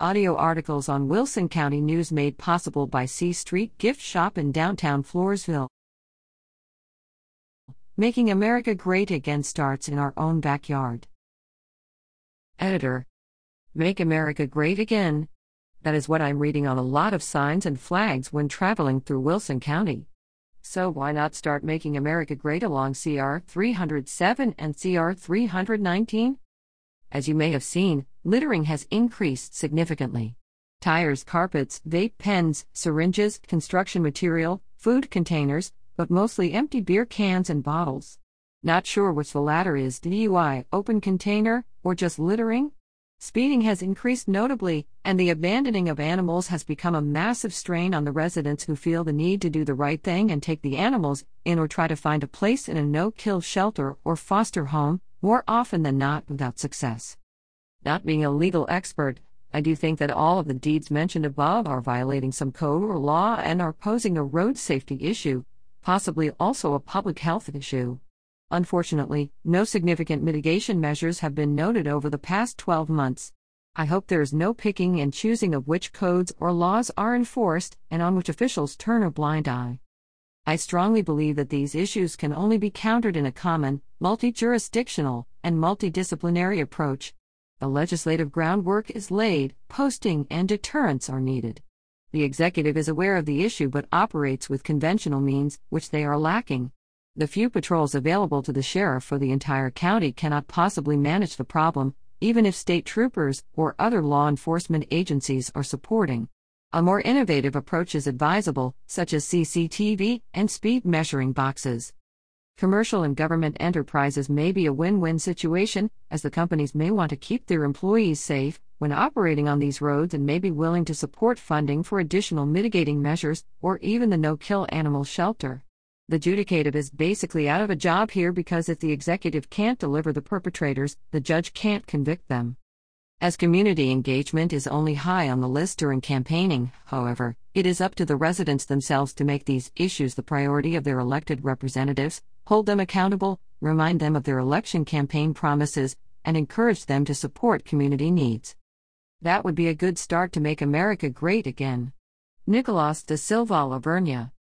Audio articles on Wilson County News made possible by C Street Gift Shop in downtown Floresville. Making America Great Again starts in our own backyard. Editor Make America Great Again. That is what I'm reading on a lot of signs and flags when traveling through Wilson County. So why not start making America great along CR 307 and CR 319? As you may have seen, littering has increased significantly. Tires, carpets, vape pens, syringes, construction material, food containers, but mostly empty beer cans and bottles. Not sure which the latter is DUI, open container, or just littering? Speeding has increased notably, and the abandoning of animals has become a massive strain on the residents who feel the need to do the right thing and take the animals in or try to find a place in a no kill shelter or foster home, more often than not without success. Not being a legal expert, I do think that all of the deeds mentioned above are violating some code or law and are posing a road safety issue, possibly also a public health issue. Unfortunately, no significant mitigation measures have been noted over the past 12 months. I hope there is no picking and choosing of which codes or laws are enforced and on which officials turn a blind eye. I strongly believe that these issues can only be countered in a common, multi jurisdictional, and multidisciplinary approach. The legislative groundwork is laid, posting and deterrence are needed. The executive is aware of the issue but operates with conventional means, which they are lacking. The few patrols available to the sheriff for the entire county cannot possibly manage the problem, even if state troopers or other law enforcement agencies are supporting. A more innovative approach is advisable, such as CCTV and speed measuring boxes. Commercial and government enterprises may be a win win situation, as the companies may want to keep their employees safe when operating on these roads and may be willing to support funding for additional mitigating measures or even the no kill animal shelter. The judicative is basically out of a job here because if the executive can't deliver the perpetrators, the judge can't convict them. As community engagement is only high on the list during campaigning, however, it is up to the residents themselves to make these issues the priority of their elected representatives, hold them accountable, remind them of their election campaign promises, and encourage them to support community needs. That would be a good start to make America great again. Nicolas de Silva La Vernia